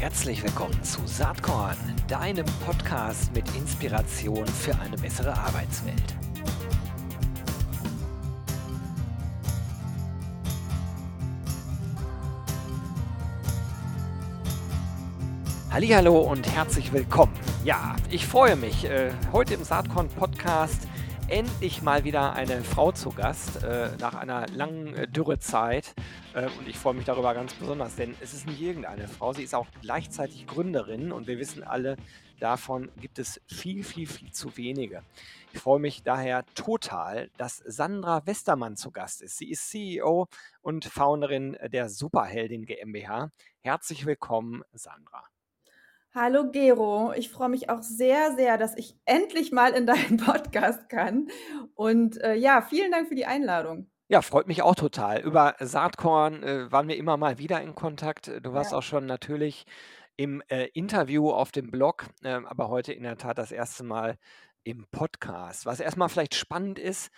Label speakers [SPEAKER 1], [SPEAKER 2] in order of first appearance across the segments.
[SPEAKER 1] Herzlich willkommen zu Saatkorn, deinem Podcast mit Inspiration für eine bessere Arbeitswelt. Hallo und herzlich willkommen. Ja, ich freue mich. Äh, heute im Saatkorn Podcast endlich mal wieder eine Frau zu Gast äh, nach einer langen äh, Dürrezeit. Äh, und ich freue mich darüber ganz besonders, denn es ist nicht irgendeine Frau. Sie ist auch gleichzeitig Gründerin und wir wissen alle, davon gibt es viel, viel, viel zu wenige. Ich freue mich daher total, dass Sandra Westermann zu Gast ist. Sie ist CEO und Founderin der Superheldin GmbH. Herzlich willkommen, Sandra.
[SPEAKER 2] Hallo Gero, ich freue mich auch sehr, sehr, dass ich endlich mal in deinen Podcast kann. Und äh, ja, vielen Dank für die Einladung.
[SPEAKER 1] Ja, freut mich auch total. Über Saatkorn äh, waren wir immer mal wieder in Kontakt. Du warst Ja. auch schon natürlich im äh, Interview auf dem Blog, äh, aber heute in der Tat das erste Mal im Podcast. Was erstmal vielleicht spannend ist,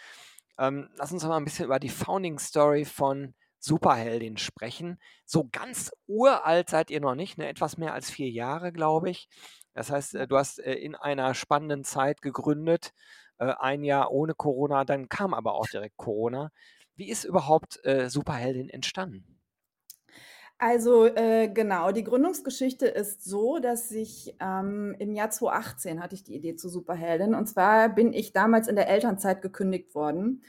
[SPEAKER 1] ähm, lass uns mal ein bisschen über die Founding Story von Superheldin sprechen. So ganz uralt seid ihr noch nicht, ne? etwas mehr als vier Jahre, glaube ich. Das heißt, äh, du hast äh, in einer spannenden Zeit gegründet, äh, ein Jahr ohne Corona, dann kam aber auch direkt Corona. Wie ist überhaupt Superheldin entstanden?
[SPEAKER 2] Also äh, genau, die Gründungsgeschichte ist so, dass ich ähm, im Jahr 2018 hatte ich die Idee zu Superheldin. Und zwar bin ich damals in der Elternzeit gekündigt worden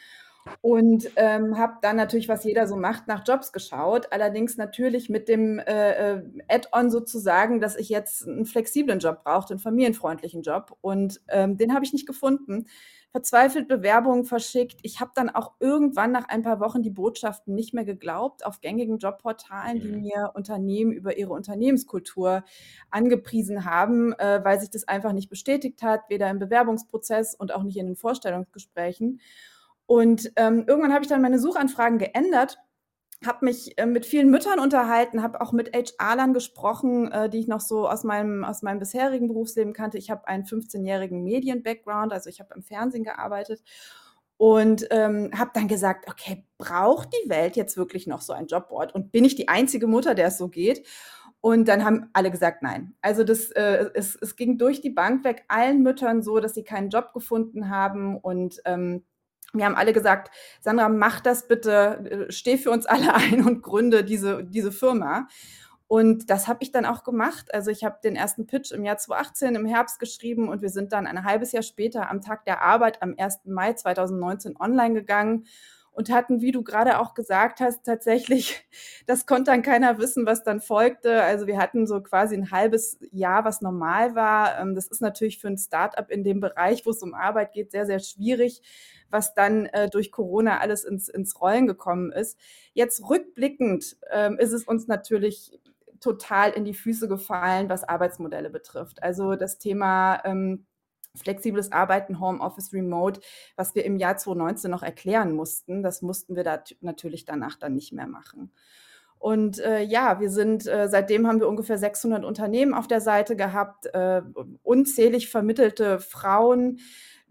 [SPEAKER 2] und ähm, habe dann natürlich, was jeder so macht, nach Jobs geschaut. Allerdings natürlich mit dem äh, äh, Add-on sozusagen, dass ich jetzt einen flexiblen Job brauchte, einen familienfreundlichen Job. Und ähm, den habe ich nicht gefunden. Verzweifelt Bewerbungen verschickt. Ich habe dann auch irgendwann nach ein paar Wochen die Botschaften nicht mehr geglaubt auf gängigen Jobportalen, die mhm. mir Unternehmen über ihre Unternehmenskultur angepriesen haben, äh, weil sich das einfach nicht bestätigt hat, weder im Bewerbungsprozess und auch nicht in den Vorstellungsgesprächen. Und ähm, irgendwann habe ich dann meine Suchanfragen geändert habe mich äh, mit vielen Müttern unterhalten, habe auch mit HR-Lern gesprochen, äh, die ich noch so aus meinem, aus meinem bisherigen Berufsleben kannte. Ich habe einen 15-jährigen Medien-Background, also ich habe im Fernsehen gearbeitet und ähm, habe dann gesagt, okay, braucht die Welt jetzt wirklich noch so ein Jobboard? Und bin ich die einzige Mutter, der es so geht? Und dann haben alle gesagt, nein. Also das, äh, es, es ging durch die Bank weg allen Müttern so, dass sie keinen Job gefunden haben und ähm, wir haben alle gesagt, Sandra, mach das bitte, äh, steh für uns alle ein und gründe diese, diese Firma. Und das habe ich dann auch gemacht. Also ich habe den ersten Pitch im Jahr 2018 im Herbst geschrieben und wir sind dann ein halbes Jahr später am Tag der Arbeit am 1. Mai 2019 online gegangen und hatten, wie du gerade auch gesagt hast, tatsächlich, das konnte dann keiner wissen, was dann folgte. Also wir hatten so quasi ein halbes Jahr, was normal war. Ähm, das ist natürlich für ein Startup in dem Bereich, wo es um Arbeit geht, sehr, sehr schwierig was dann äh, durch Corona alles ins, ins Rollen gekommen ist. Jetzt rückblickend ähm, ist es uns natürlich total in die Füße gefallen, was Arbeitsmodelle betrifft. Also das Thema ähm, flexibles Arbeiten, Homeoffice, Remote, was wir im Jahr 2019 noch erklären mussten, das mussten wir da natürlich danach dann nicht mehr machen. Und äh, ja, wir sind, äh, seitdem haben wir ungefähr 600 Unternehmen auf der Seite gehabt, äh, unzählig vermittelte Frauen,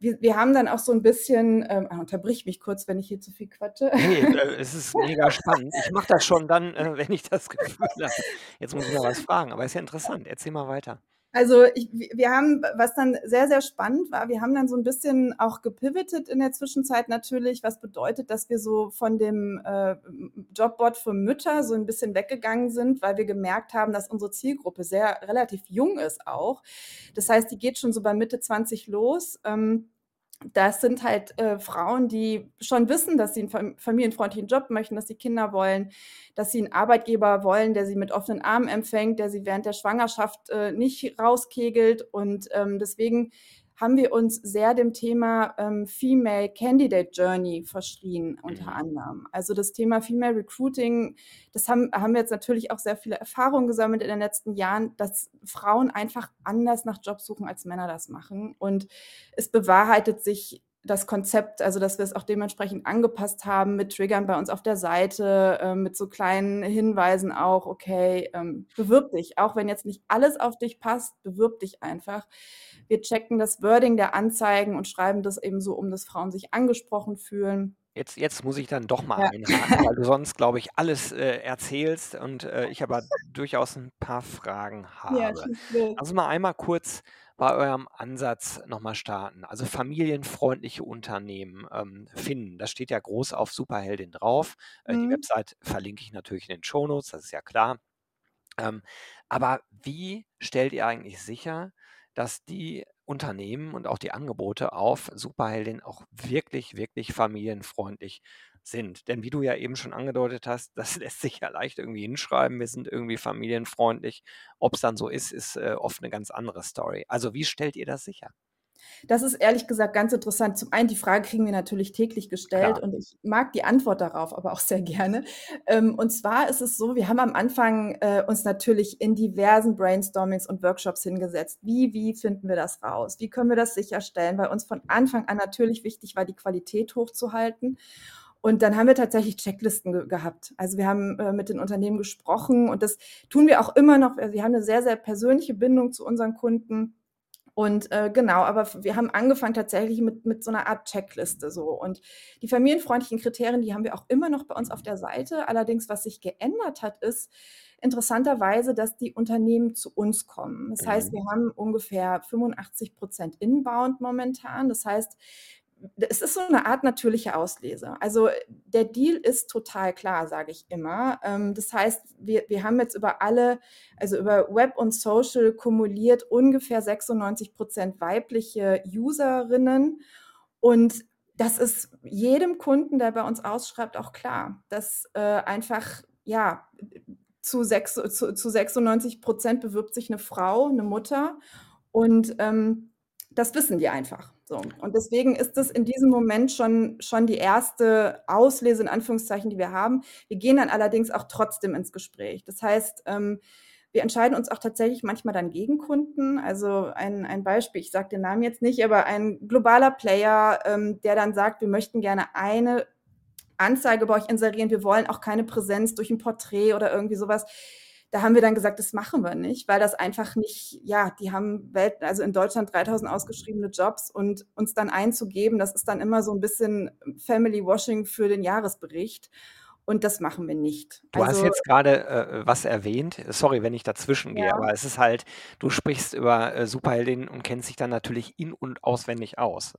[SPEAKER 2] wir, wir haben dann auch so ein bisschen, ähm, ah, unterbrich mich kurz, wenn ich hier zu viel quatsche.
[SPEAKER 1] Nee, äh, es ist mega spannend. Ich mache das schon dann, äh, wenn ich das Gefühl habe. Jetzt muss ich noch was fragen, aber ist ja interessant. Erzähl mal weiter.
[SPEAKER 2] Also ich, wir haben, was dann sehr, sehr spannend war, wir haben dann so ein bisschen auch gepivotet in der Zwischenzeit natürlich, was bedeutet, dass wir so von dem äh, Jobboard für Mütter so ein bisschen weggegangen sind, weil wir gemerkt haben, dass unsere Zielgruppe sehr relativ jung ist auch. Das heißt, die geht schon so bei Mitte 20 los. Ähm, das sind halt äh, Frauen, die schon wissen, dass sie einen familienfreundlichen Job möchten, dass sie Kinder wollen, dass sie einen Arbeitgeber wollen, der sie mit offenen Armen empfängt, der sie während der Schwangerschaft äh, nicht rauskegelt. Und ähm, deswegen haben wir uns sehr dem Thema ähm, Female Candidate Journey verschrien, unter mhm. anderem. Also das Thema Female Recruiting, das haben, haben wir jetzt natürlich auch sehr viele Erfahrungen gesammelt in den letzten Jahren, dass Frauen einfach anders nach Jobs suchen, als Männer das machen. Und es bewahrheitet sich das Konzept, also dass wir es auch dementsprechend angepasst haben mit Triggern bei uns auf der Seite, äh, mit so kleinen Hinweisen auch, okay, ähm, bewirb dich, auch wenn jetzt nicht alles auf dich passt, bewirb dich einfach. Wir checken das Wording der Anzeigen und schreiben das eben so um, dass Frauen sich angesprochen fühlen.
[SPEAKER 1] Jetzt jetzt muss ich dann doch mal
[SPEAKER 2] Ja.
[SPEAKER 1] einhaken, weil du sonst, glaube ich, alles, äh, erzählst und, äh, ich aber durchaus 'n paar Fragen
[SPEAKER 2] Ja,
[SPEAKER 1] habe. Lass uns mal einmal kurz bei eurem Ansatz noch mal starten. Also, familienfreundliche Unternehmen, ähm, finden. Das steht ja groß auf Superheldin drauf. Äh, die
[SPEAKER 2] Mhm.
[SPEAKER 1] Website verlinke ich natürlich in den Shownotes, das ist ja klar. Ähm, aber wie stellt ihr eigentlich sicher, dass die Unternehmen und auch die Angebote auf Superheldin auch wirklich, wirklich familienfreundlich sind? Denn wie du ja eben schon angedeutet hast, das lässt sich ja leicht irgendwie hinschreiben, wir sind irgendwie familienfreundlich. Ob's dann so ist, ist, äh, oft 'ne ganz andere Story. Also, wie stellt ihr das sicher?
[SPEAKER 2] Das ist ehrlich gesagt ganz interessant. Zum einen, die Frage kriegen wir natürlich täglich gestellt
[SPEAKER 1] Klar.
[SPEAKER 2] und ich mag die Antwort darauf aber auch sehr gerne. Ähm, und zwar ist es so, wir haben am Anfang, äh, uns natürlich in diversen Brainstormings und Workshops hingesetzt. Wie wie finden wir das raus? Wie können wir das sicherstellen? Weil uns von Anfang an natürlich wichtig war, die Qualität hochzuhalten. Und dann haben wir tatsächlich Checklisten ge gehabt. Also, wir haben, äh, mit den Unternehmen gesprochen und das tun wir auch immer noch. Also, wir haben 'ne sehr, sehr persönliche Bindung zu unseren Kunden und, äh, genau, aber wir haben angefangen tatsächlich mit mit so 'ner Art Checkliste so. Und die familienfreundlichen Kriterien, die haben wir auch immer noch bei uns auf der Seite. Allerdings, was sich geändert hat, ist interessanterweise, dass die Unternehmen zu uns kommen. Das heißt,
[SPEAKER 1] Mhm.
[SPEAKER 2] wir haben ungefähr 85 % inbound momentan. Das heißt, es ist so 'ne Art natürliche Auslese. Also, der Deal ist total klar, sage ich immer. Ähm, das heißt, wir wir haben jetzt über alle also, über Web und Social kumuliert ungefähr 96 % weibliche Userinnen. Und das ist jedem Kunden, der bei uns ausschreibt, auch klar, dass, äh, einfach, ja, zu sechs zu zu 96 % bewirbt sich 'ne Frau, 'ne Mutter und, ähm, das wissen die einfach, so. Und deswegen ist das in diesem Moment schon schon die 1. Auslese in Anführungszeichen, die wir haben. Wir gehen dann allerdings auch trotzdem ins Gespräch. Das heißt, ähm, wir entscheiden uns auch tatsächlich manchmal dann gegen Kunden. Also, ein ein Beispiel, ich sage den Namen jetzt nicht, aber ein globaler Player, ähm, der dann sagt: „Wir möchten gerne eine Anzeige bei euch inserieren. Wir wollen auch keine Präsenz durch 'n Porträt oder irgendwie so was.“ Da haben wir dann gesagt: „Das machen wir nicht“, weil das einfach nicht ja, die haben Welt also, in Deutschland 3.000 ausgeschriebene Jobs und uns dann einzugeben, das ist dann immer so 'n bisschen Family Washing für den Jahresbericht und das machen wir nicht.
[SPEAKER 1] Du hast
[SPEAKER 2] Also
[SPEAKER 1] jetzt grade, äh, was erwähnt. Sorry, wenn ich dazwischengehe,
[SPEAKER 2] Ja.
[SPEAKER 1] aber es ist halt du sprichst über, äh, Superheldinnen und kennst dich dann natürlich in und auswendig aus.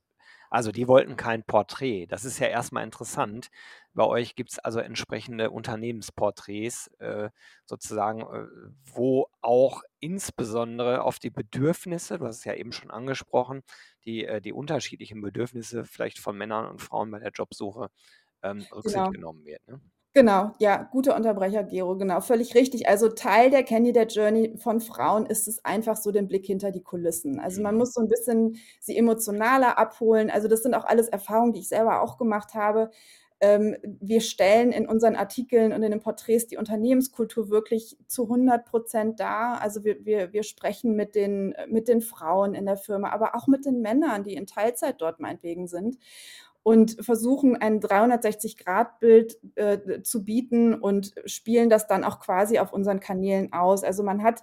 [SPEAKER 1] Also, die wollten kein Porträt. Das ist ja erst mal interessant. Bei euch gibt's also entsprechende Unternehmensporträts, äh, sozusagen, äh, wo auch insbesondere auf die Bedürfnisse du hast es ja eben schon angesprochen, die äh, die unterschiedlichen Bedürfnisse vielleicht von Männern und Frauen bei der Jobsuche, ähm, Rücksicht
[SPEAKER 2] Genau.
[SPEAKER 1] genommen wird, ne?
[SPEAKER 2] Genau, ja, guter Unterbrecher, Gero, genau, völlig richtig. Also, Teil der Candidate Journey von Frauen ist es einfach so den Blick hinter die Kulissen. Also, man
[SPEAKER 1] Mhm.
[SPEAKER 2] muss so 'n bisschen sie emotionaler abholen. Also, das sind auch alles Erfahrungen, die ich selber auch gemacht habe. Ähm, wir stellen in unseren Artikeln und in den Porträts die Unternehmenskultur wirklich zu 100 % dar. Also, wir wir wir sprechen mit den mit den Frauen in der Firma, aber auch mit den Männern, die in Teilzeit dort meinetwegen sind und versuchen, ein 360-Grad-Bild, äh, zu bieten und spielen das dann auch quasi auf unseren Kanälen aus. Also, man hat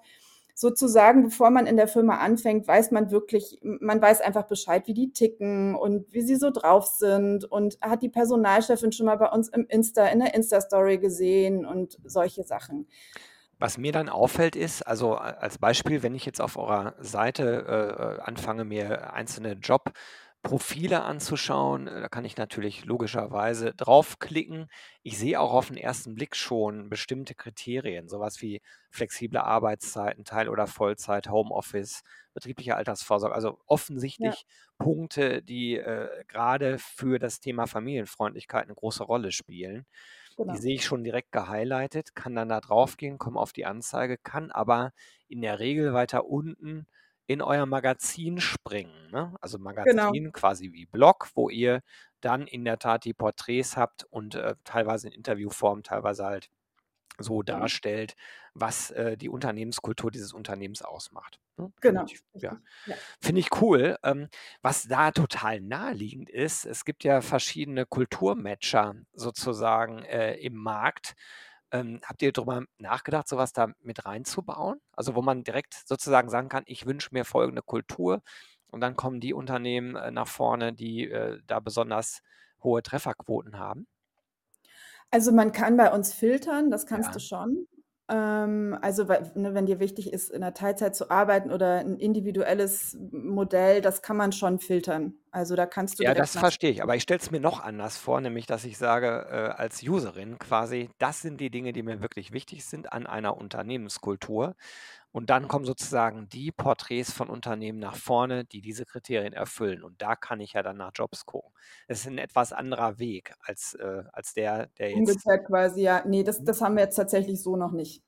[SPEAKER 2] sozusagen, bevor man in der Firma anfängt, weiß man wirklich man weiß einfach Bescheid, wie die ticken und wie sie so drauf sind und hat die Personalchefin schon mal bei uns im Insta in der Insta-Story gesehen und solche Sachen.
[SPEAKER 1] Was mir dann auffällt, ist also, a als Beispiel, wenn ich jetzt auf eurer Seite, äh, äh, anfange, mir einzelne Jobprofile anzuschauen, äh, da kann ich natürlich logischerweise draufklicken. Ich sehe auch auf 'n ersten Blick schon bestimmte Kriterien, so was wie flexible Arbeitszeiten, Teil oder Vollzeit, Homeoffice, betriebliche Altersvorsorge, also,
[SPEAKER 2] Ja.
[SPEAKER 1] offensichtlich Punkte, die, äh, grade für das Thema Familienfreundlichkeit 'ne große Rolle spielen. Die
[SPEAKER 2] Genau.
[SPEAKER 1] sehe ich schon direkt gehighlightet, kann dann da draufgehen, komme auf die Anzeige, kann aber in der Regel weiter unten in euer Magazin springen, ne? Also,
[SPEAKER 2] Genau.
[SPEAKER 1] Magazin quasi wie Blog, wo ihr dann in der Tat die Porträts habt und, äh, teilweise in Interviewform, teilweise halt so
[SPEAKER 2] Genau.
[SPEAKER 1] darstellt, was, äh, die Unternehmenskultur dieses Unternehmens ausmacht, ne? Finde
[SPEAKER 2] Genau,
[SPEAKER 1] ich ja,
[SPEAKER 2] ja.
[SPEAKER 1] finde ich cool. Ähm, was da total naheliegend ist, es gibt ja verschiedene Kulturmatcher sozusagen, äh, im Markt. Ähm, habt ihr drüber nachgedacht, so was da mit reinzubauen? Also, wo man direkt sozusagen sagen kann: „Ich wünsche mir folgende Kultur“, und dann kommen die Unternehmen, äh, nach vorne, die, äh, da besonders hohe Trefferquoten haben?
[SPEAKER 2] Also, man kann bei uns filtern, das kannst du
[SPEAKER 1] Ja.
[SPEAKER 2] schon. Ähm, also, ne, wenn dir wichtig ist, in der Teilzeit zu arbeiten oder 'n individuelles Modell, das kann man schon filtern. Also, da kannst du
[SPEAKER 1] Ja,
[SPEAKER 2] direkt
[SPEAKER 1] das
[SPEAKER 2] nach
[SPEAKER 1] verstehe ich, aber ich stelle es mir noch anders vor, nämlich dass ich sage, äh, als Userin quasi: „Das sind die Dinge, die mir wirklich wichtig sind an einer Unternehmenskultur.“ Und dann kommen sozusagen die Porträts von Unternehmen nach vorne, die diese Kriterien erfüllen. Und da kann ich ja dann nach Jobs gucken. Es ist 'n etwas anderer Weg als äh, als der, der jetzt
[SPEAKER 2] Umgekehrt quasi, ja. Ne, das
[SPEAKER 1] Mhm.
[SPEAKER 2] das haben wir jetzt tatsächlich so noch nicht.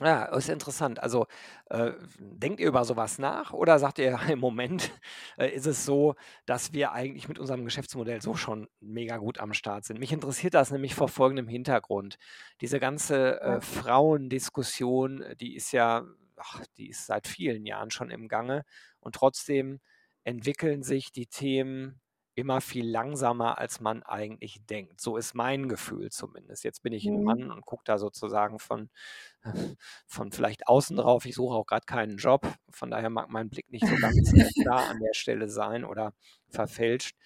[SPEAKER 1] Ja, ist interessant. Also, äh, denkt ihr über so was nach oder sagt ihr: „Im Moment, äh, ist es so, dass wir eigentlich mit unserem Geschäftsmodell so schon mega gut am Start sind?“ Mich interessiert das nämlich vor folgendem Hintergrund. Diese ganze, äh. Frauendiskussion, die ist ja ach, die ist seit vielen Jahren schon im Gange und trotzdem entwickeln sich die Themen immer viel langsamer, als man eigentlich denkt. So ist mein Gefühl zumindest. Jetzt bin ich 'n
[SPEAKER 2] Mhm.
[SPEAKER 1] Mann und gucke da sozusagen von von vielleicht außen drauf. Ich suche auch grad keinen Job, von daher mag mein Blick nicht so ganz, klar an der Stelle sein oder verfälscht.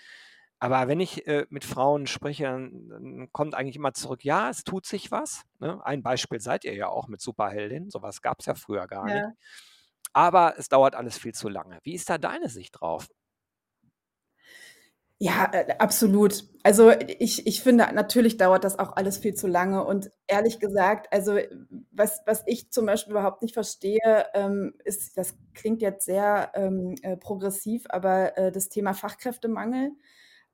[SPEAKER 1] Aber wenn ich, äh, mit Frauen spreche, dann dann kommt eigentlich immer zurück: „Ja, es tut sich was“, ne? Ein Beispiel seid ihr ja auch mit Superheldinnen. So was gab's ja früher gar nicht.
[SPEAKER 2] Ja.
[SPEAKER 1] Aber es dauert alles viel zu lange. Wie ist da deine Sicht drauf?
[SPEAKER 2] Ja, äh, absolut. Also, ich ich finde, natürlich dauert das auch alles viel zu lange und ehrlich gesagt, also, was was ich zum Beispiel überhaupt nicht verstehe, ähm, ist das klingt jetzt sehr, ähm, äh, progressiv, aber, äh, das Thema Fachkräftemangel.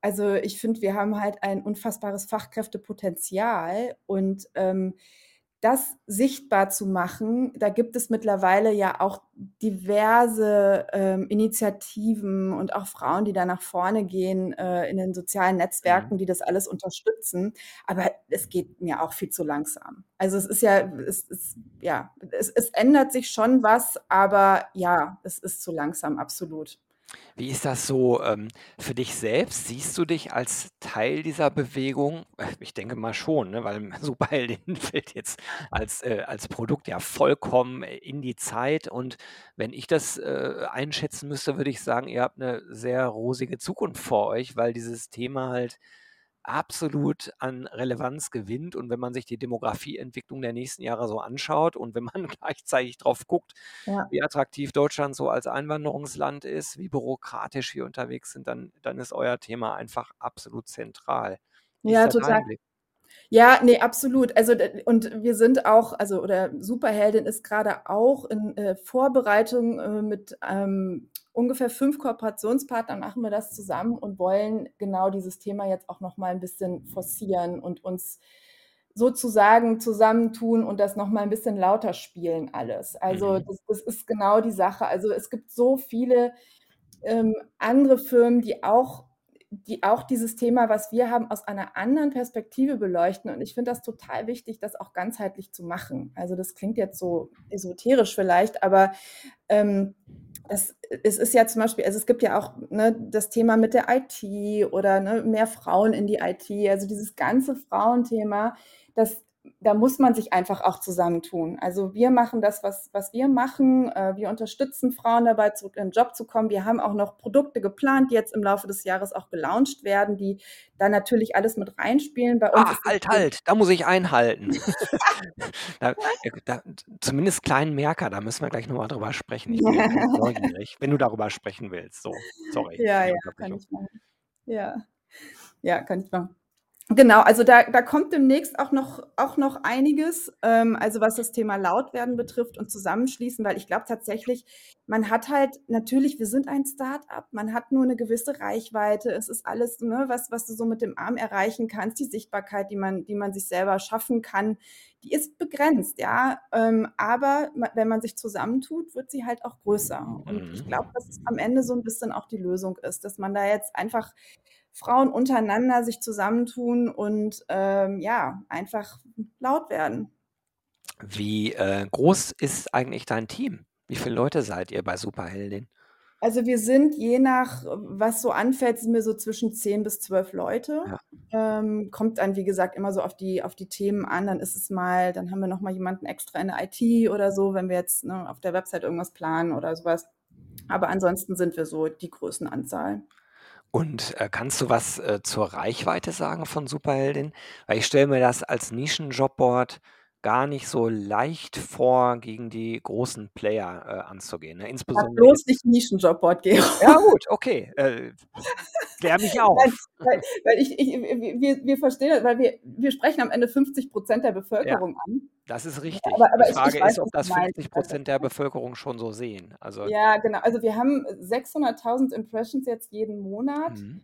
[SPEAKER 2] Also, ich finde, wir haben halt ein unfassbares Fachkräftepotenzial und, ähm, das sichtbar zu machen, da gibt es mittlerweile ja auch diverse, ähm, Initiativen und auch Frauen, die da nach vorne gehen, äh, in den sozialen
[SPEAKER 1] Mhm.
[SPEAKER 2] Netzwerken, die das alles unterstützen. Aber es geht mir auch viel zu langsam. Also, es ist ja es es ja, es es ändert sich schon was, aber ja, es ist zu langsam, absolut.
[SPEAKER 1] Wie ist das so, ähm, für dich selbst? Siehst du dich als Teil dieser Bewegung? Äh, ich denke mal schon, ne, weil Superheldinnen fällt jetzt als äh, als Produkt ja vollkommen in die Zeit. Und wenn ich das, äh, einschätzen müsste, würde ich sagen, ihr habt 'ne sehr rosige Zukunft vor euch, weil dieses Thema halt absolut an Relevanz gewinnt. Und wenn man sich die Demografieentwicklung der nächsten Jahre so anschaut und wenn man gleichzeitig drauf guckt,
[SPEAKER 2] Ja.
[SPEAKER 1] wie attraktiv Deutschland so als Einwanderungsland ist, wie bürokratisch wir unterwegs sind, dann dann ist euer Thema einfach absolut zentral. Wie
[SPEAKER 2] Ja, total. Ja, ne, absolut. Also, und wir sind auch also, oder Superheldin ist grade auch in, äh, Vorbereitung, äh, mit, ähm, ungefähr 5 Kooperationspartnern machen wir das zusammen und wollen genau dieses Thema jetzt auch noch mal 'n bisschen forcieren und uns sozusagen zusammentun und das noch mal 'n bisschen lauter spielen alles. Also,
[SPEAKER 1] Mhm.
[SPEAKER 2] das das ist genau die Sache. Also, es gibt so viele, ähm, andere Firmen, die auch die auch dieses Thema, was wir haben, aus einer anderen Perspektive beleuchten. Und ich finde das total wichtig, das auch ganzheitlich zu machen. Also, das klingt jetzt so esoterisch vielleicht, aber, ähm, es es ist ja zum Beispiel also, es gibt ja auch, ne, das Thema mit der IT oder, ne, mehr Frauen in die IT. Also, dieses ganze Frauenthema, das da muss man sich einfach auch zusammentun. Also, wir machen das, was was wir machen. Äh, wir unterstützen Frauen dabei, zurück in 'n Job zu kommen. Wir haben auch noch Produkte geplant, die jetzt im Laufe des Jahres auch gelauncht werden, die da natürlich alles mit reinspielen. Bei uns
[SPEAKER 1] Ah, halt, halt, da muss ich einhalten. Da da zumindest kleinen Merker, da müssen wir gleich noch mal drüber sprechen. Ich bin neugierig, wenn du darüber sprechen willst. So, sorry
[SPEAKER 2] Ja, ja, kann ich machen. Ja. Ja, kann ich machen. Genau, also, da da kommt demnächst auch noch auch noch einiges, ähm, also, was das Thema Lautwerden betrifft und Zusammenschließen, weil ich glaube tatsächlich, man hat halt natürlich, wir sind ein Start-up, man hat nur 'ne gewisse Reichweite. Es ist alles, ne, was was du so mit dem Arm erreichen kannst, die Sichtbarkeit, die man die man sich selber schaffen kann, die ist begrenzt, ja. Ähm, aber wenn man sich zusammentut, wird sie halt auch größer. Und ich glaube,
[SPEAKER 1] Mhm.
[SPEAKER 2] dass es am Ende so 'n bisschen auch die Lösung ist, dass man da jetzt einfach Frauen untereinander sich zusammentun und, ähm, ja, einfach laut werden.
[SPEAKER 1] Wie, äh, groß ist eigentlich dein Team? Wie viele Leute seid ihr bei Superheldin?
[SPEAKER 2] Also, wir sind je nach was so anfällt, sind wir so zwischen 10 bis 12 Leute.
[SPEAKER 1] Ja.
[SPEAKER 2] Ähm, kommt dann, wie gesagt, immer so auf die auf die Themen an. Dann ist es mal dann haben wir noch mal jemanden extra in der IT oder so, wenn wir jetzt, ne, auf der Website irgendwas planen oder so was. Aber ansonsten sind wir so die Größenanzahl.
[SPEAKER 1] Und, äh, kannst du was, äh, zur Reichweite sagen von Superheldin? Weil ich stelle mir das als Nischen-Jobboard gar nicht so leicht vor, gegen die großen Player, äh, anzugehen, ne? Insbesondere
[SPEAKER 2] bloß nicht Nischen-Jobboard, Gero.
[SPEAKER 1] Ja gut, okay, äh, klär mich auf.
[SPEAKER 2] Weil weil ich ich wir wir verstehen weil wir wir sprechen am Ende 50% der
[SPEAKER 1] Ja,
[SPEAKER 2] Bevölkerung an.
[SPEAKER 1] das ist
[SPEAKER 2] Ja,
[SPEAKER 1] richtig.
[SPEAKER 2] aber
[SPEAKER 1] Die
[SPEAKER 2] aber ich ich
[SPEAKER 1] Frage
[SPEAKER 2] weiß,
[SPEAKER 1] ist, ob das
[SPEAKER 2] du meinst.
[SPEAKER 1] 50% der Bevölkerung schon so sehen. Also
[SPEAKER 2] Ja, genau. Also, wir haben 600.000 Impressions jetzt jeden Monat.
[SPEAKER 1] Mhm.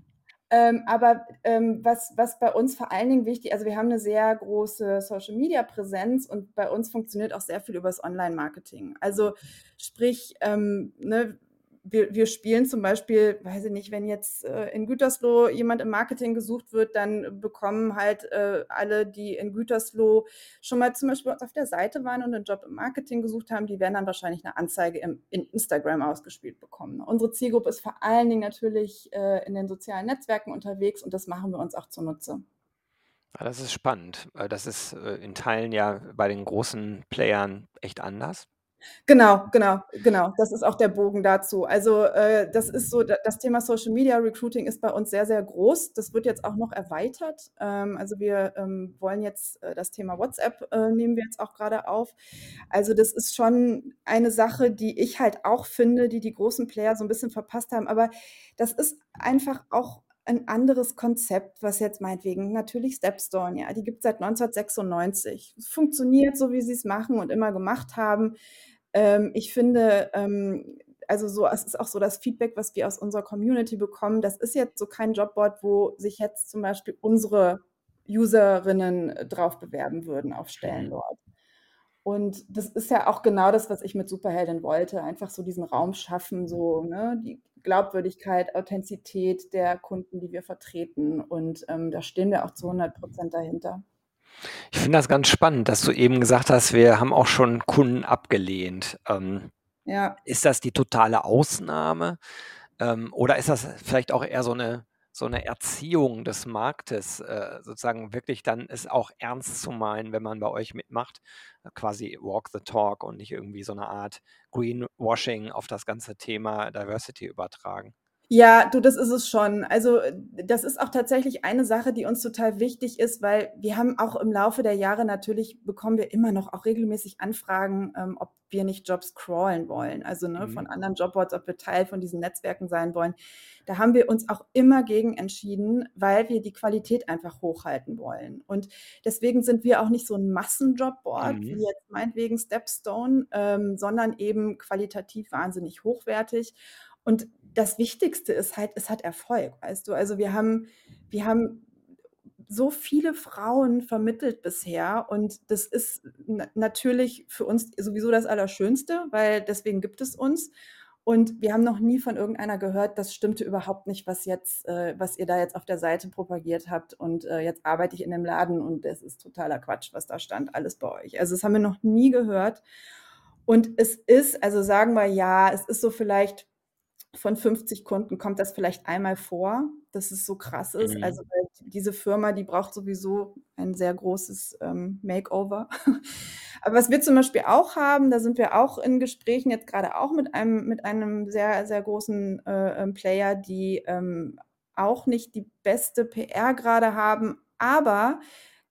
[SPEAKER 2] Ähm, aber, ähm, was was bei uns vor allen Dingen wichtig also, wir haben 'ne sehr große Social-Media-Präsenz und bei uns funktioniert auch sehr viel übers Online-Marketing. Also, sprich, ähm, ne, wir wir spielen zum Beispiel weiß ich nicht, wenn jetzt, äh, in Gütersloh jemand im Marketing gesucht wird, dann bekommen halt, äh, alle, die in Gütersloh schon mal zum Beispiel auf der Seite waren und 'nen Job im Marketing gesucht haben, die werden dann wahrscheinlich 'ne Anzeige im in Instagram ausgespielt bekommen. Unsere Zielgruppe ist vor allen Dingen natürlich, äh, in den sozialen Netzwerken unterwegs und das machen wir uns auch zunutze.
[SPEAKER 1] Ah, das ist spannend. Äh, das ist, äh, in Teilen ja bei den großen Playern echt anders.
[SPEAKER 2] Genau, genau, genau. Das ist auch der Bogen dazu. Also, äh, das ist so, da das Thema Social Media Recruiting ist bei uns sehr, sehr groß. Das wird jetzt auch noch erweitert. Ähm, also, wir, ähm, wollen jetzt äh, das Thema WhatsApp, äh, nehmen wir jetzt auch grade auf. Also, das ist schon eine Sache, die ich halt auch finde, die die großen Player so 'n bisschen verpasst haben. Aber das ist einfach auch ein anderes Konzept, was jetzt meinetwegen natürlich Stepstone, ja, die gibt's seit 1996. Es funktioniert so, wie sie's machen und immer gemacht haben. Ähm, ich finde, ähm also, so es ist auch so das Feedback, was wir aus unserer Community bekommen, das ist jetzt so kein Jobboard, wo sich jetzt zum Beispiel unsere Userinnen drauf bewerben würden auf Stellen
[SPEAKER 1] Mhm.
[SPEAKER 2] dort. Und das ist ja auch genau das, was ich mit Superheldin wollte, einfach so diesen Raum schaffen, so, ne, die Glaubwürdigkeit, Authentizität der Kunden, die wir vertreten und, ähm, da stehen wir auch zu 100% dahinter.
[SPEAKER 1] Ich finde das ganz spannend, dass du eben gesagt hast, wir haben auch schon Kunden abgelehnt. Ähm,
[SPEAKER 2] Ja.
[SPEAKER 1] ist das die totale Ausnahme, ähm, oder ist das vielleicht auch eher so 'ne so 'ne Erziehung des Marktes, äh, sozusagen wirklich dann es auch ernst zu meinen, wenn man bei euch mitmacht, quasi walk the talk und nicht irgendwie so 'ne Art Greenwashing auf das ganze Thema Diversity übertragen?
[SPEAKER 2] Ja, du, das ist es schon. Also, äh, das ist auch tatsächlich eine Sache, die uns total wichtig ist, weil wir haben auch im Laufe der Jahre natürlich bekommen wir immer noch auch regelmäßig Anfragen, ähm, ob wir nicht Jobs crawlen wollen, also, ne, von
[SPEAKER 1] Mhm.
[SPEAKER 2] anderen Jobboards, ob wir Teil von diesen Netzwerken sein wollen. Da haben wir uns auch immer gegen entschieden, weil wir die Qualität einfach hochhalten wollen. Und deswegen sind wir auch nicht so 'n Massen-Jobboard wie
[SPEAKER 1] Mhm.
[SPEAKER 2] jetzt meinetwegen Stepstone, ähm, sondern eben qualitativ wahnsinnig hochwertig. Und das Wichtigste ist halt, es hat Erfolg, weißt du? Also, wir haben wir haben so viele Frauen vermittelt bisher und das ist na natürlich für uns sowieso das Allerschönste, weil deswegen gibt es uns. Und wir haben noch nie von irgendeiner gehört, das stimmte überhaupt nicht, was jetzt äh, was ihr da jetzt auf der Seite propagiert habt und, äh, jetzt arbeite ich in dem Laden und das ist totaler Quatsch, was da stand, alles bei euch. Also, das haben wir noch nie gehört. Und es ist also, sagen wir, ja, es ist so vielleicht von 50 Kunden kommt das vielleicht einmal vor, dass es so krass ist.
[SPEAKER 1] Mhm.
[SPEAKER 2] Also, diese Firma, die braucht sowieso ein sehr großes, ähm, Makeover. Aber was wir zum Beispiel auch haben, da sind wir auch in Gesprächen jetzt grade auch mit einem mit einem sehr, sehr großen, äh, ähm, Player, die, ähm, auch nicht die beste PR grade haben, aber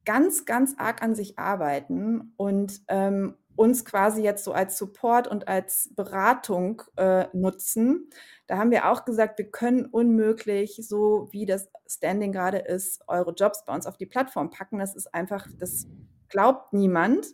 [SPEAKER 2] ganz, ganz arg an sich arbeiten und, ähm, uns quasi jetzt so als Support und als Beratung, äh, nutzen. Da haben wir auch gesagt: „Wir können unmöglich, so wie das Standing grade ist, eure Jobs bei uns auf die Plattform packen.“ Das ist einfach das glaubt niemand.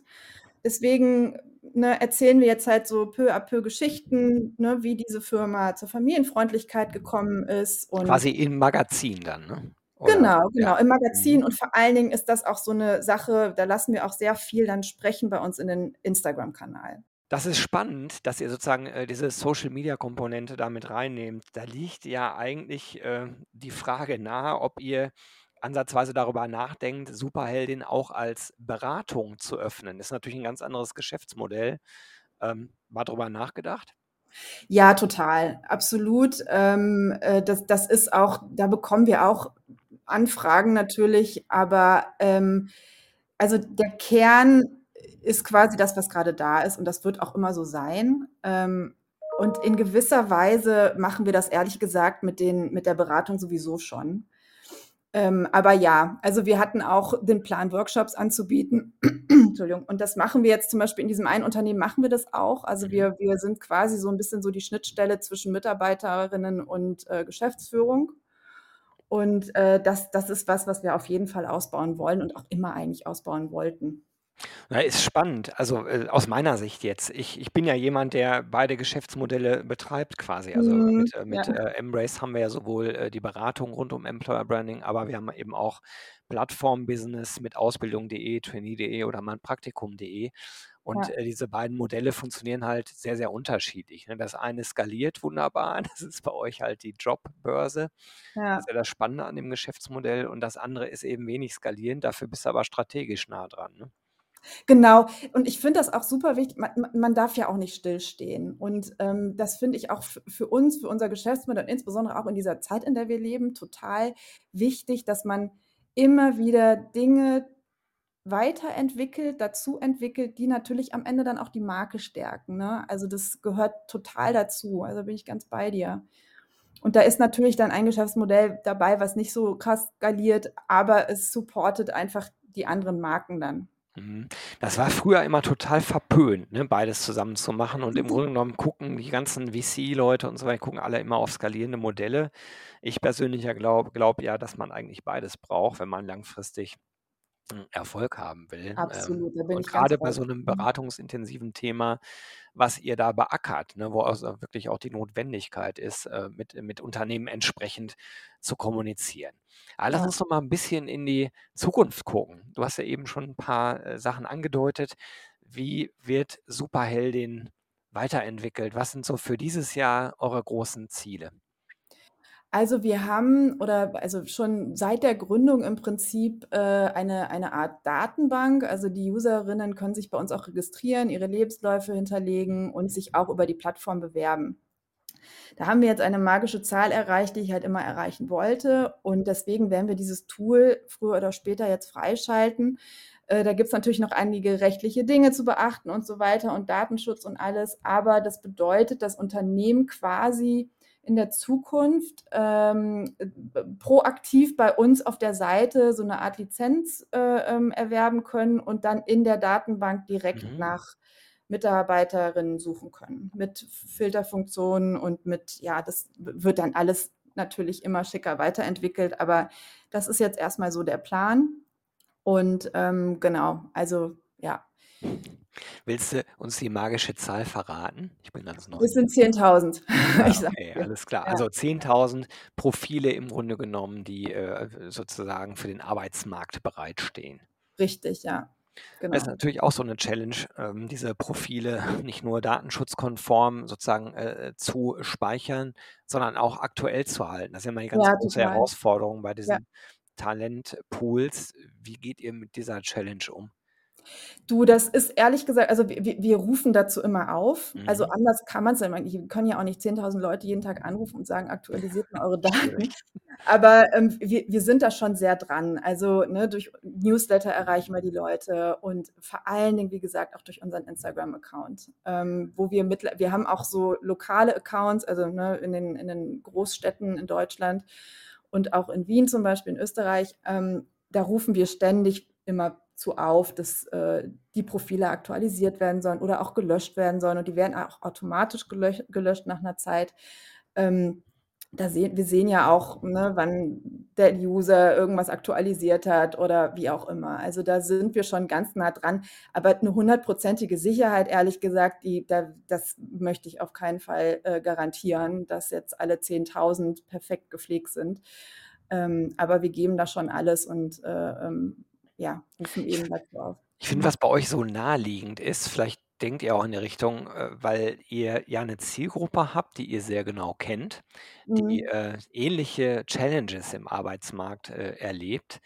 [SPEAKER 2] Deswegen, ne, erzählen wir jetzt halt so peu à peu Geschichten, ne, wie diese Firma zur Familienfreundlichkeit gekommen ist und
[SPEAKER 1] Quasi im Magazin dann, ne? Oder
[SPEAKER 2] Genau,
[SPEAKER 1] ja.
[SPEAKER 2] genau, im
[SPEAKER 1] Mhm.
[SPEAKER 2] Magazin und vor allen Dingen ist das auch so 'ne Sache, da lassen wir auch sehr viel dann sprechen bei uns in den Instagram-Kanal.
[SPEAKER 1] Das ist spannend, dass ihr sozusagen, äh, diese Social-Media-Komponente da mit reinnehmt. Da liegt ja eigentlich, äh, die Frage nahe, ob ihr ansatzweise darüber nachdenkt, Superheldin auch als Beratung zu öffnen. Ist natürlich 'n ganz anderes Geschäftsmodell. Ähm, mal drüber nachgedacht?
[SPEAKER 2] Ja, total, absolut. Ähm, äh, das das ist auch da bekommen wir auch Anfragen natürlich, aber, ähm, also, der Kern ist quasi das, was grade da ist und das wird auch immer so sein. Ähm, Und in gewisser Weise machen wir das ehrlich gesagt mit den mit der Beratung sowieso schon. Ähm, aber ja, also wir hatten auch den Plan, Workshops anzubieten. Entschuldigung. Und das machen wir jetzt zum Beispiel in diesem einen Unternehmen machen wir das auch. Also
[SPEAKER 1] Mhm.
[SPEAKER 2] wir wir sind quasi so 'n bisschen so die Schnittstelle zwischen Mitarbeiterinnen und, äh, Geschäftsführung. Und, äh, das das ist was, was wir auf jeden Fall ausbauen wollen und auch immer eigentlich ausbauen wollten.
[SPEAKER 1] Ja, ist spannend. Also, äh, aus meiner Sicht jetzt. Ich ich bin ja jemand, der beide Geschäftsmodelle betreibt quasi. Also,
[SPEAKER 2] Mhm,
[SPEAKER 1] mit äh,
[SPEAKER 2] ja.
[SPEAKER 1] mit, äh, Embrace haben wir ja sowohl, äh, die Beratung rund um Employer Branding, aber wir haben eben auch Plattform-Business mit Ausbildung.de, Trainee.de oder meinpraktikum.de. Und,
[SPEAKER 2] Ja.
[SPEAKER 1] äh, diese beiden Modelle funktionieren halt sehr, sehr unterschiedlich, ne? Das eine skaliert wunderbar, das ist bei euch halt die Jobbörse. Das ist
[SPEAKER 2] Ja.
[SPEAKER 1] ja das Spannende an dem Geschäftsmodell und das andere ist eben wenig skalierend, dafür bist du aber strategisch nah dran, ne?
[SPEAKER 2] Genau. Und ich finde das auch super wichtig ma ma man darf ja auch nicht stillstehen. Und, ähm, das finde ich auch für uns, für unser Geschäftsmodell, insbesondere auch in dieser Zeit, in der wir leben, total wichtig, dass man immer wieder Dinge weiterentwickelt, dazu entwickelt, die natürlich am Ende dann auch die Marke stärken, ne? Also, das gehört total dazu. Also, bin ich ganz bei dir. Und da ist natürlich dann ein Geschäftsmodell dabei, was nicht so krass skaliert, aber es supportet einfach die anderen Marken dann.
[SPEAKER 1] Mhm. Das war früher immer total verpönt, ne, beides zusammen zu machen und im Grunde genommen gucken die ganzen VC-Leute und so weiter, gucken alle immer auf skalierende Modelle. Ich persönlich ja glaube glaube ja, dass man eigentlich beides braucht, wenn man langfristig, hm, Erfolg haben will. Ähm,
[SPEAKER 2] Absolut, da bin
[SPEAKER 1] und
[SPEAKER 2] ich ganz
[SPEAKER 1] grade
[SPEAKER 2] bei
[SPEAKER 1] so 'nem
[SPEAKER 2] Mhm.
[SPEAKER 1] beratungsintensiven Thema, was ihr da beackert, ne, wo also wirklich auch die Notwendigkeit ist, äh, mit mit Unternehmen entsprechend zu kommunizieren. Aber lass
[SPEAKER 2] Ja.
[SPEAKER 1] uns doch mal 'n bisschen in die Zukunft gucken. Du hast ja eben schon 'n paar, äh, Sachen angedeutet. Wie wird Superheldin weiterentwickelt? Was sind so für dieses Jahr eure großen Ziele?
[SPEAKER 2] Also, wir haben oder also schon seit der Gründung im Prinzip, äh, eine eine Art Datenbank. Also, die Userinnen können sich bei uns auch registrieren, ihre Lebensläufe hinterlegen und sich auch über die Plattform bewerben. Da haben wir jetzt eine magische Zahl erreicht, die ich halt immer erreichen wollte und deswegen werden wir dieses Tool früher oder später jetzt freischalten. Äh, da gibt's natürlich noch einige rechtliche Dinge zu beachten und so weiter und Datenschutz und alles, aber das bedeutet, dass Unternehmen quasi in der Zukunft, ähm, äh, proaktiv bei uns auf der Seite so 'ne Art Lizenz, äh, ähm, erwerben können und dann in der Datenbank direkt
[SPEAKER 1] Mhm.
[SPEAKER 2] nach Mitarbeiterinnen suchen können mit Filterfunktionen und mit ja, das wird dann alles natürlich immer schicker weiterentwickelt, aber das ist jetzt erst mal so der Plan. Und, ähm, genau, also ja.
[SPEAKER 1] Willst du uns die magische Zahl verraten? Ich bin ganz
[SPEAKER 2] Es sind
[SPEAKER 1] neugierig.
[SPEAKER 2] 10.000.
[SPEAKER 1] Ah,
[SPEAKER 2] Ich sage
[SPEAKER 1] okay, alles klar.
[SPEAKER 2] Ja.
[SPEAKER 1] Also 10.000 Profile im Grunde genommen, die, äh, sozusagen für den Arbeitsmarkt bereitstehen.
[SPEAKER 2] Richtig, ja,
[SPEAKER 1] Das ist
[SPEAKER 2] genau.
[SPEAKER 1] natürlich auch so 'ne Challenge, ähm, diese Profile nicht nur datenschutzkonform sozusagen, äh, zu speichern, sondern auch aktuell zu halten. Das ist ja immer die ganz
[SPEAKER 2] Ja,
[SPEAKER 1] große
[SPEAKER 2] total.
[SPEAKER 1] Herausforderung bei
[SPEAKER 2] Ja.
[SPEAKER 1] diesen Talentpools. Wie geht ihr mit dieser Challenge um?
[SPEAKER 2] Du, das ist ehrlich gesagt also wir wir rufen dazu immer auf. Also,
[SPEAKER 1] Mhm.
[SPEAKER 2] anders kann man's ja immer nicht. Wir können ja auch nicht 10.000 Leute jeden Tag anrufen und sagen: „Aktualisiert mal eure. Daten.“ Aber, ähm, wir wir sind da schon sehr dran. Also, ne, durch Newsletter erreichen wir die Leute und vor allen Dingen, wie gesagt, auch durch unseren Instagram-Account, ähm, wo wir mittler wir haben auch so lokale Accounts, also, ne, in den in den Großstädten in Deutschland und auch in Wien zum Beispiel, in Österreich. Ähm, da rufen wir ständig immer zu auf, dass, äh, die Profile aktualisiert werden sollen oder auch gelöscht werden sollen und die werden auch automatisch gelöch gelöscht nach 'ner Zeit. Ähm, da sehen wir sehen ja auch, ne, wann der User irgendwas aktualisiert hat oder wie auch immer. Also, da sind wir schon ganz nah dran, aber 'ne hundertprozentige Sicherheit, ehrlich gesagt, die da das möchte ich auf keinen Fall, äh, garantieren, dass jetzt alle 10.000 perfekt gepflegt sind. Ähm, aber wir geben da schon alles und, äh, ähm, ja, rufen
[SPEAKER 1] Ich
[SPEAKER 2] eben dazu auf.
[SPEAKER 1] ich finde, was bei euch so naheliegend ist, vielleicht denkt ihr auch in die Richtung, äh, weil ihr ja 'ne Zielgruppe habt, die ihr sehr genau kennt, die,
[SPEAKER 2] Mhm.
[SPEAKER 1] äh, ähnliche Challenges im Arbeitsmarkt, äh, erlebt.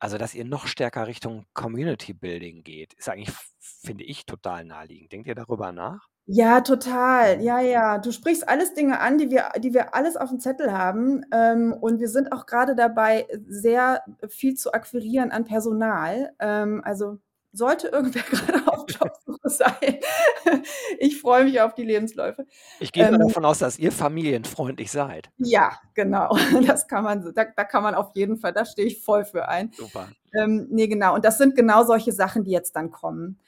[SPEAKER 1] Also, dass ihr noch stärker Richtung Community Building geht, ist eigentlich, f finde ich, total naheliegend. Denkt ihr darüber nach?
[SPEAKER 2] Ja, total. Ja, ja. Du sprichst alles Dinge an, die wir die wir alles aufm Zettel haben. Ähm, und wir sind auch grade dabei, sehr viel zu akquirieren an Personal. Ähm, also, sollte irgendwer grade auf Jobsuche sein, ich freue mich auf die Lebensläufe.
[SPEAKER 1] Ich gehe ähm, davon aus, dass ihr familienfreundlich seid.
[SPEAKER 2] Ja, genau. Das kann man, da, da kann man auf jeden Fall, da stehe ich voll für ein.
[SPEAKER 1] Super.
[SPEAKER 2] Ähm, nee, genau. Und das sind genau solche Sachen, die jetzt dann kommen.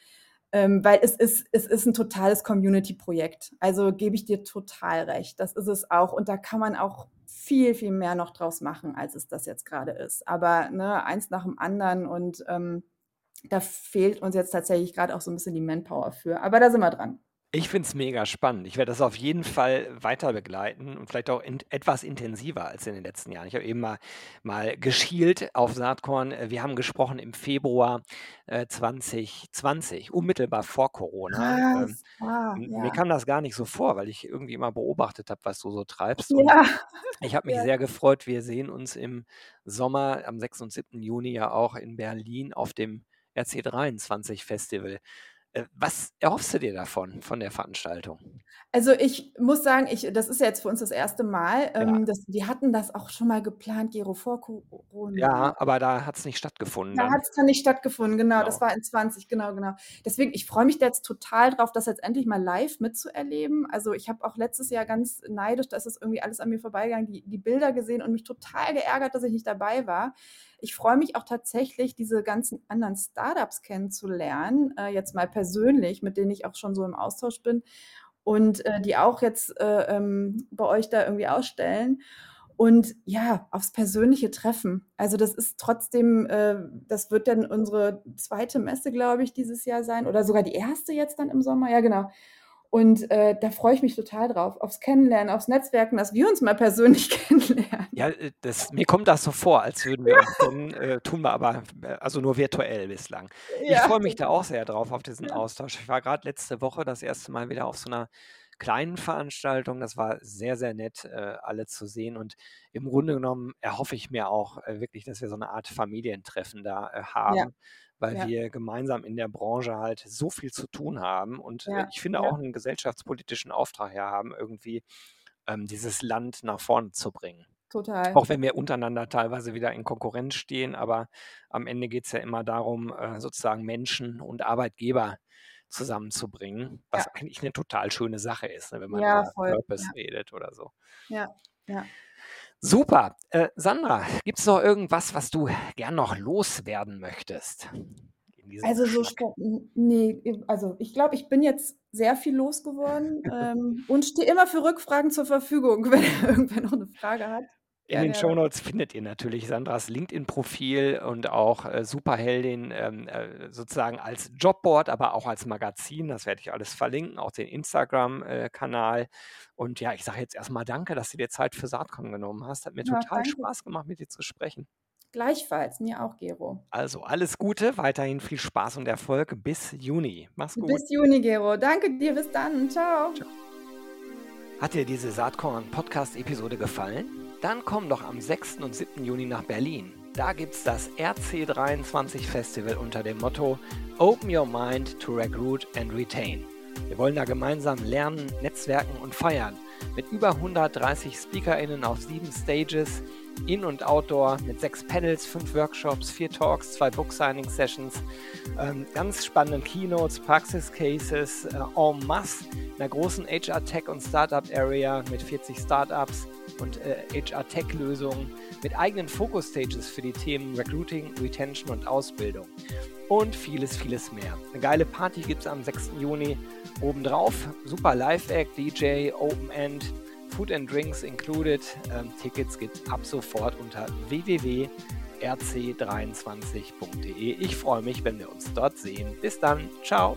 [SPEAKER 2] Ähm, weil es ist, es ist ein totales Community-Projekt. Also gebe ich dir total recht. Das ist es auch. Und da kann man auch viel, viel mehr noch draus machen, als es das jetzt gerade ist. Aber ne, eins nach dem anderen und ähm, da fehlt uns jetzt tatsächlich gerade auch so ein bisschen die Manpower für. Aber da sind wir dran.
[SPEAKER 1] Ich finde es mega spannend. Ich werde das auf jeden Fall weiter begleiten und vielleicht auch in, etwas intensiver als in den letzten Jahren. Ich habe eben mal, mal geschielt auf Saatkorn. Wir haben gesprochen im Februar äh, 2020, unmittelbar vor Corona. Ähm,
[SPEAKER 2] ah, ja.
[SPEAKER 1] mir kam das gar nicht so vor, weil ich irgendwie immer beobachtet habe, was du so treibst.
[SPEAKER 2] Ja,
[SPEAKER 1] ich habe mich
[SPEAKER 2] ja.
[SPEAKER 1] sehr gefreut. Wir sehen uns im Sommer am 6. und 7. Juni ja auch in Berlin auf dem RC23 Festival. Äh, was erhoffst du dir davon, von der Veranstaltung?
[SPEAKER 2] Also, ich muss sagen, ich das ist ja jetzt für uns das erste Mal.
[SPEAKER 1] Ja.
[SPEAKER 2] Ähm, das wir hatten das auch schon mal geplant, Gero, vor Corona.
[SPEAKER 1] Ja, aber da hat es nicht stattgefunden
[SPEAKER 2] Da hat es dann nicht stattgefunden, genau. Das
[SPEAKER 1] Genau.
[SPEAKER 2] war in 20, genau, genau. Deswegen, ich freue mich da jetzt total drauf, das jetzt endlich mal live mitzuerleben. Also, ich habe auch letztes Jahr ganz neidisch, da ist es irgendwie alles an mir vorbeigegangen, die die Bilder gesehen und mich total geärgert, dass ich nicht dabei war. Ich freue mich auch tatsächlich, diese ganzen anderen Startups kennenzulernen, äh, jetzt mal persönlich, mit denen ich auch schon so im Austausch bin und, äh, die auch jetzt, äh, ähm, bei euch da irgendwie ausstellen. Und ja, aufs persönliche Treffen. Also, das ist trotzdem äh, das wird dann unsere zweite Messe, glaube ich, dieses Jahr sein oder sogar die erste jetzt dann im Sommer. Ja, genau. Und, äh, da freue ich mich total drauf, aufs Kennenlernen, aufs Netzwerken, dass wir uns mal persönlich kennenlernen.
[SPEAKER 1] Ja, äh, das mir kommt das so vor, als würden wir
[SPEAKER 2] Ja.
[SPEAKER 1] uns kennen, äh, tun wir aber, äh, also nur virtuell bislang. Ich
[SPEAKER 2] Ja,
[SPEAKER 1] freue mich da auch sehr drauf, auf diesen
[SPEAKER 2] Ja.
[SPEAKER 1] Austausch. Ich war gerade letzte Woche das erste Mal wieder auf so einer kleinen Veranstaltung. Das war sehr, sehr nett, äh, alle zu sehen und im Grunde genommen erhoffe ich mir auch, äh, wirklich, dass wir so eine Art Familientreffen da, äh,
[SPEAKER 2] Ja,
[SPEAKER 1] haben, weil
[SPEAKER 2] ja.
[SPEAKER 1] wir gemeinsam in der Branche halt so viel zu tun haben und, äh,
[SPEAKER 2] Ja,
[SPEAKER 1] ich finde auch einen gesellschaftspolitischen Auftrag hier haben, irgendwie, ähm, dieses Land nach vorne zu bringen.
[SPEAKER 2] Total.
[SPEAKER 1] Auch wenn wir untereinander teilweise wieder in Konkurrenz stehen, aber am Ende geht's ja immer darum, äh, sozusagen Menschen und Arbeitgeber zusammenzubringen, was
[SPEAKER 2] Ja.
[SPEAKER 1] eigentlich 'ne total schöne Sache ist, ne, wenn man
[SPEAKER 2] Ja,
[SPEAKER 1] über
[SPEAKER 2] voll.
[SPEAKER 1] Purpose
[SPEAKER 2] Ja.
[SPEAKER 1] redet oder so.
[SPEAKER 2] Ja, ja.
[SPEAKER 1] Super. Äh, Sandra, gibt's noch irgendwas, was du gern noch loswerden möchtest
[SPEAKER 2] Also, so
[SPEAKER 1] Schnack?
[SPEAKER 2] spo n ne, also, ich glaube, ich bin jetzt sehr viel losgeworden, ähm, und stehe immer für Rückfragen zur Verfügung, wenn irgendwer noch 'ne Frage hat.
[SPEAKER 1] In den
[SPEAKER 2] Gerne.
[SPEAKER 1] Shownotes findet ihr natürlich Sandras LinkedIn-Profil und auch, äh, Superheldin, ähm, äh, sozusagen als Jobboard, aber auch als Magazin. Das werde ich alles verlinken, auch den Instagram äh. Und ja, ich sage jetzt erst mal danke, dass du dir Zeit für Saatkorn genommen hast. Hat mir
[SPEAKER 2] Ja,
[SPEAKER 1] total
[SPEAKER 2] danke.
[SPEAKER 1] Spaß gemacht, mit dir zu sprechen.
[SPEAKER 2] Gleichfalls, mir auch, Gero.
[SPEAKER 1] Also, alles Gute, weiterhin viel Spaß und Erfolg bis Juni. Mach's gut.
[SPEAKER 2] Bis Juni, Gero. Danke dir, bis dann. Tschau.
[SPEAKER 1] Tschau. Hat dir diese Saatkorn-Podcast-Episode gefallen? Dann komm doch am 6. und 7. Juni nach Berlin. Da gibt's das RC23 Festival unter dem Motto Open Your Mind to Recruit and Retain. Wir wollen da gemeinsam lernen, netzwerken und feiern. Mit über 130 SpeakerInnen auf sieben Stages, In- und Outdoor, mit sechs Panels, fünf Workshops, vier Talks, zwei Book-Signing-Sessions, ähm, ganz spannenden Keynotes, Praxis-Cases äh, en masse, einer großen HR-Tech- und Startup-Area mit 40 Startups und äh, HR-Tech-Lösungen, mit eigenen Focus-Stages für die Themen Recruiting, Retention und Ausbildung und vieles, vieles mehr. Eine geile Party gibt es am 6. Juni obendrauf. Super Live-Act, DJ, Open End, Food and Drinks included. Ähm, Tickets gibt ab sofort unter www.rc23.de. Ich freue mich, wenn wir uns dort sehen. Bis dann. Ciao.